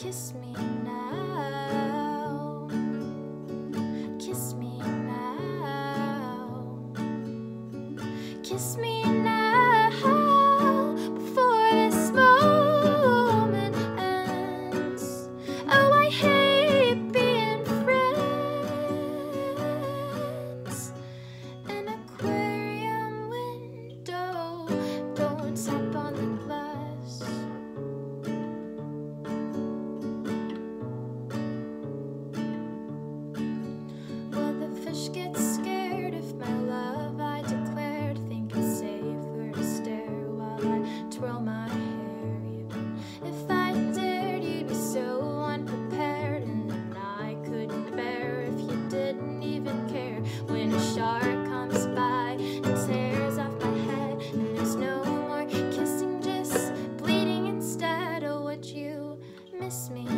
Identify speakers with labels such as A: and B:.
A: Kiss me now. Kiss me now. Kiss me. miss me.